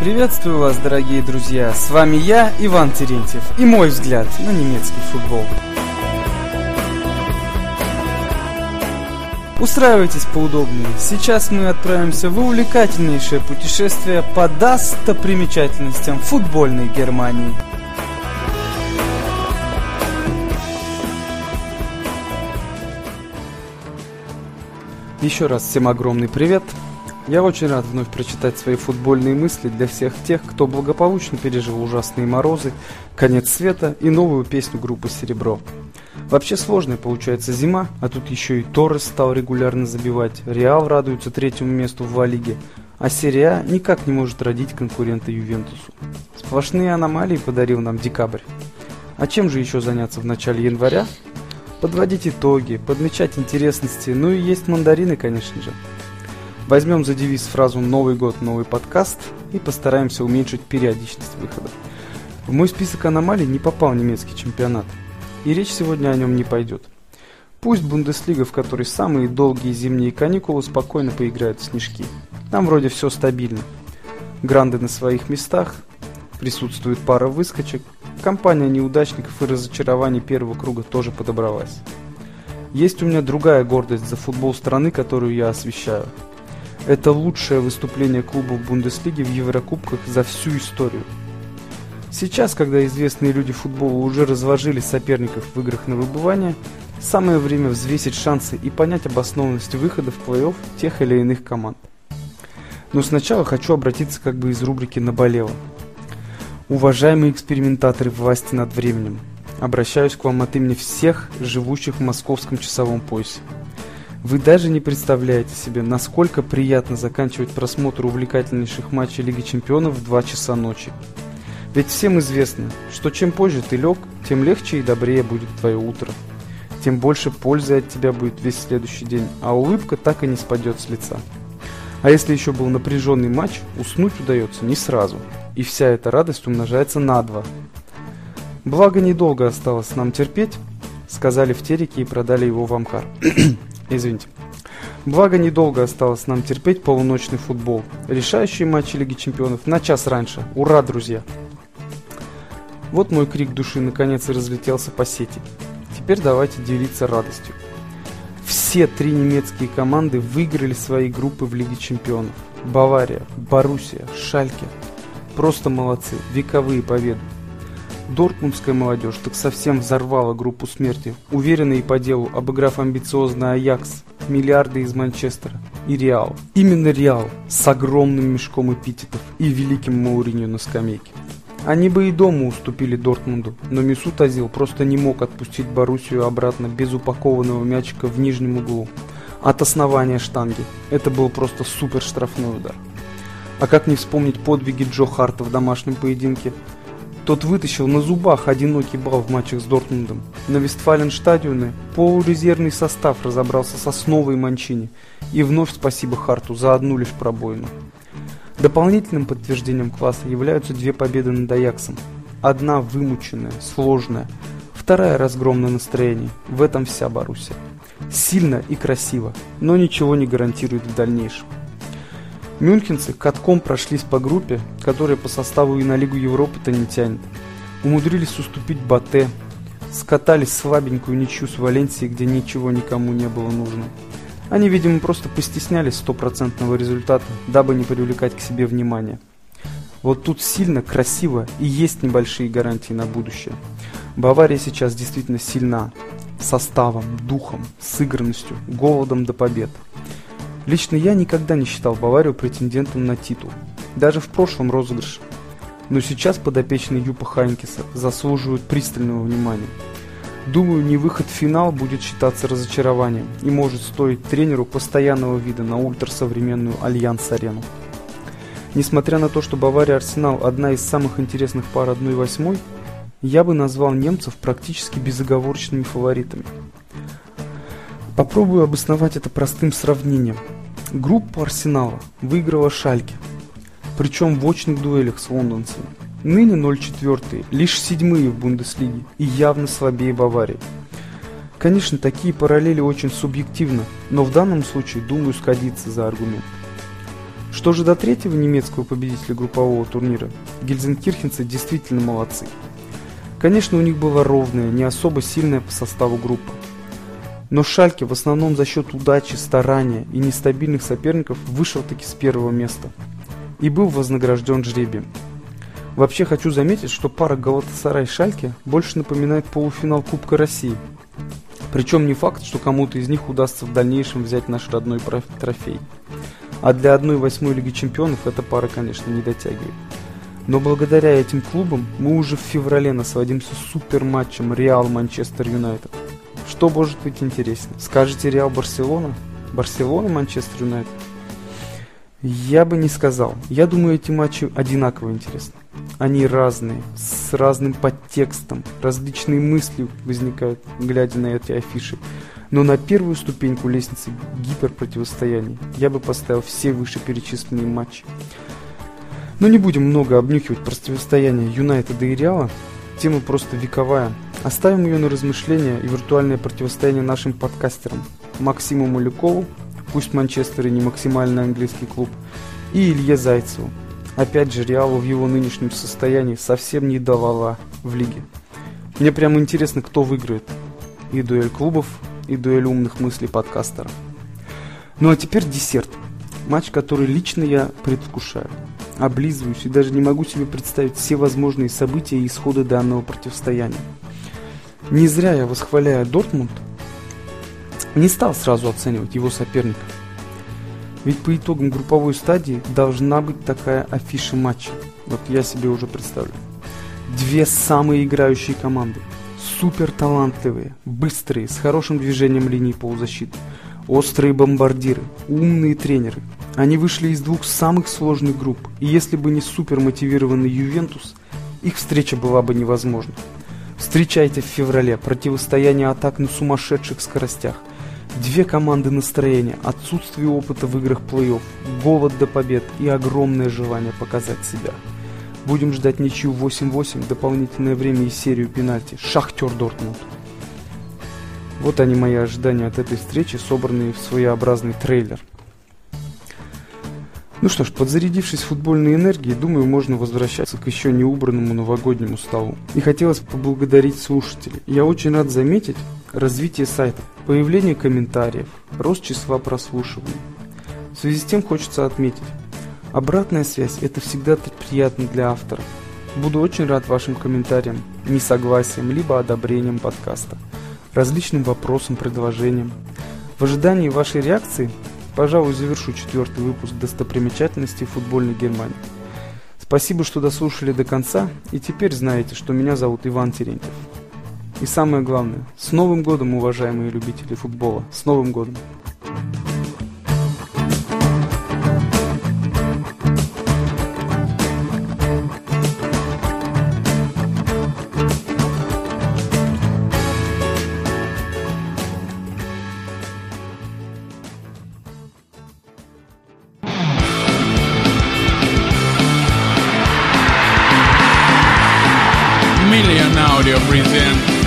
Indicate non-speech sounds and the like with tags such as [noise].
Приветствую вас, дорогие друзья! С вами я, Иван Терентьев, и мой взгляд на немецкий футбол. Устраивайтесь поудобнее. Сейчас мы отправимся в увлекательнейшее путешествие по достопримечательностям футбольной Германии. Еще раз всем огромный привет. Я очень рад вновь прочитать свои футбольные мысли для всех тех, кто благополучно пережил ужасные морозы, конец света и новую песню группы «Серебро». Вообще сложная получается зима, а тут еще и Торрес стал регулярно забивать, Реал радуется третьему месту в Ла-Лиге, а серия никак не может родить конкурента Ювентусу. Сплошные аномалии подарил нам декабрь. А чем же еще заняться в начале января? Подводить итоги, подмечать интересности, ну и есть мандарины, конечно же. Возьмем за девиз фразу «Новый год, новый подкаст» и постараемся уменьшить периодичность выхода. В мой список аномалий не попал немецкий чемпионат, и речь сегодня о нем не пойдет. Пусть Бундеслига, в которой самые долгие зимние каникулы, спокойно поиграют в снежки. Там вроде все стабильно. Гранды на своих местах, присутствует пара выскочек, компания неудачников и разочарований первого круга тоже подобралась. Есть у меня другая гордость за футбол страны, которую я освещаю – это лучшее выступление клуба в Бундеслиге в Еврокубках за всю историю. Сейчас, когда известные люди футбола уже разложили соперников в играх на выбывание, самое время взвесить шансы и понять обоснованность выхода в плей-офф тех или иных команд. Но сначала хочу обратиться как бы из рубрики «Наболело». Уважаемые экспериментаторы власти над временем, обращаюсь к вам от имени всех живущих в московском часовом поясе. Вы даже не представляете себе, насколько приятно заканчивать просмотр увлекательнейших матчей Лиги Чемпионов в 2 часа ночи. Ведь всем известно, что чем позже ты лег, тем легче и добрее будет твое утро. Тем больше пользы от тебя будет весь следующий день, а улыбка так и не спадет с лица. А если еще был напряженный матч, уснуть удается не сразу, и вся эта радость умножается на два. Благо недолго осталось нам терпеть, сказали в тереке и продали его в Амкар. [clears throat] Извините. Благо, недолго осталось нам терпеть полуночный футбол. Решающие матчи Лиги Чемпионов на час раньше. Ура, друзья! Вот мой крик души наконец и разлетелся по сети. Теперь давайте делиться радостью. Все три немецкие команды выиграли свои группы в Лиге Чемпионов. Бавария, Боруссия, Шальке. Просто молодцы, вековые победы. Дортмундская молодежь так совсем взорвала группу смерти, уверенно по делу, обыграв амбициозный Аякс, миллиарды из Манчестера и Реал. Именно Реал с огромным мешком эпитетов и великим Мауриньо на скамейке. Они бы и дома уступили Дортмунду, но Месут Азил просто не мог отпустить Боруссию обратно без упакованного мячика в нижнем углу. От основания штанги. Это был просто супер штрафной удар. А как не вспомнить подвиги Джо Харта в домашнем поединке? Тот вытащил на зубах одинокий балл в матчах с Дортмундом. На Вестфален-стадионе полурезервный состав разобрался с основой Манчини. И вновь спасибо Харту за одну лишь пробоину. Дополнительным подтверждением класса являются две победы над Аяксом. Одна вымученная, сложная, вторая разгром на. В этом вся Боруссия. Сильно и красиво, но ничего не гарантирует в дальнейшем. Мюнхенцы катком прошлись по группе, которая по составу и на Лигу Европы-то не тянет. Умудрились уступить Батэ, скатались слабенькую ничью с Валенсией, где ничего никому не было нужно. Они, видимо, просто постеснялись стопроцентного результата, дабы не привлекать к себе внимания. Вот тут сильно, красиво и есть небольшие гарантии на будущее. Бавария сейчас действительно сильна. Составом, духом, сыгранностью, голодом до побед. Лично я никогда не считал Баварию претендентом на титул, даже в прошлом розыгрыше. Но сейчас подопечные Юпа Хайнкеса заслуживают пристального внимания. Думаю, не выход в финал будет считаться разочарованием и может стоить тренеру постоянного вида на ультрасовременную Альянс-арену. Несмотря на то, что Бавария Арсенал одна из самых интересных пар 1-8, я бы назвал немцев практически безоговорочными фаворитами. Попробую обосновать это простым сравнением – Группа Арсенала выиграла Шальке, причем в очных дуэлях с лондонцами. Ныне 0-4, лишь седьмые в Бундеслиге и явно слабее Баварии. Конечно, такие параллели очень субъективны, но в данном случае, думаю, сходится за аргумент. Что же до третьего немецкого победителя группового турнира, гельзенкирхенцы действительно молодцы. Конечно, у них была ровная, не особо сильная по составу группа. Но Шальке в основном за счет удачи, старания и нестабильных соперников вышел таки с первого места и был вознагражден жребием. Вообще хочу заметить, что пара Галатасарай Шальке больше напоминает полуфинал Кубка России. Причем не факт, что кому-то из них удастся в дальнейшем взять наш родной трофей. А для 1-8 Лиги Чемпионов эта пара, конечно, не дотягивает. Но благодаря этим клубам мы уже в феврале насладимся супер матчем Реал Манчестер Юнайтед. Что может быть интереснее? Скажете Реал Барселона? Барселона Манчестер Юнайтед? Я бы не сказал. Я думаю, эти матчи одинаково интересны. Они разные, с разным подтекстом, различные мысли возникают, глядя на эти афиши. Но на первую ступеньку лестницы гиперпротивостояний я бы поставил все вышеперечисленные матчи. Но не будем много обнюхивать противостояние Юнайтеда и Реала. Тема просто вековая. Оставим ее на размышления и виртуальное противостояние нашим подкастерам Максиму Малюкову, пусть Манчестер и не максимальный английский клуб, и Илье Зайцеву. Опять же, Реалу в его нынешнем состоянии совсем не давала в лиге. Мне прямо интересно, кто выиграет. И дуэль клубов, и дуэль умных мыслей подкастера. Ну а теперь десерт. Матч, который лично я предвкушаю облизываюсь и даже не могу себе представить все возможные события и исходы данного противостояния. Не зря я, восхваляя Дортмунд, не стал сразу оценивать его соперника. Ведь по итогам групповой стадии должна быть такая афиша матча. Вот я себе уже представлю. Две самые играющие команды. Супер талантливые, быстрые, с хорошим движением линии полузащиты. Острые бомбардиры, умные тренеры, они вышли из двух самых сложных групп, и если бы не супер мотивированный Ювентус, их встреча была бы невозможна. Встречайте в феврале противостояние атак на сумасшедших скоростях. Две команды настроения, отсутствие опыта в играх плей-офф, голод до побед и огромное желание показать себя. Будем ждать ничью 8-8, дополнительное время и серию пенальти. Шахтер Дортмунд. Вот они мои ожидания от этой встречи, собранные в своеобразный трейлер. Ну что ж, подзарядившись футбольной энергией, думаю, можно возвращаться к еще не убранному новогоднему столу. И хотелось поблагодарить слушателей. Я очень рад заметить развитие сайта, появление комментариев, рост числа прослушиваний. В связи с тем хочется отметить, обратная связь – это всегда приятно для авторов. Буду очень рад вашим комментариям, несогласиям, либо одобрением подкаста, различным вопросам, предложениям. В ожидании вашей реакции Пожалуй, завершу четвертый выпуск достопримечательностей футбольной Германии. Спасибо, что дослушали до конца, и теперь знаете, что меня зовут Иван Терентьев. И самое главное, с Новым годом, уважаемые любители футбола, с Новым годом! Audio present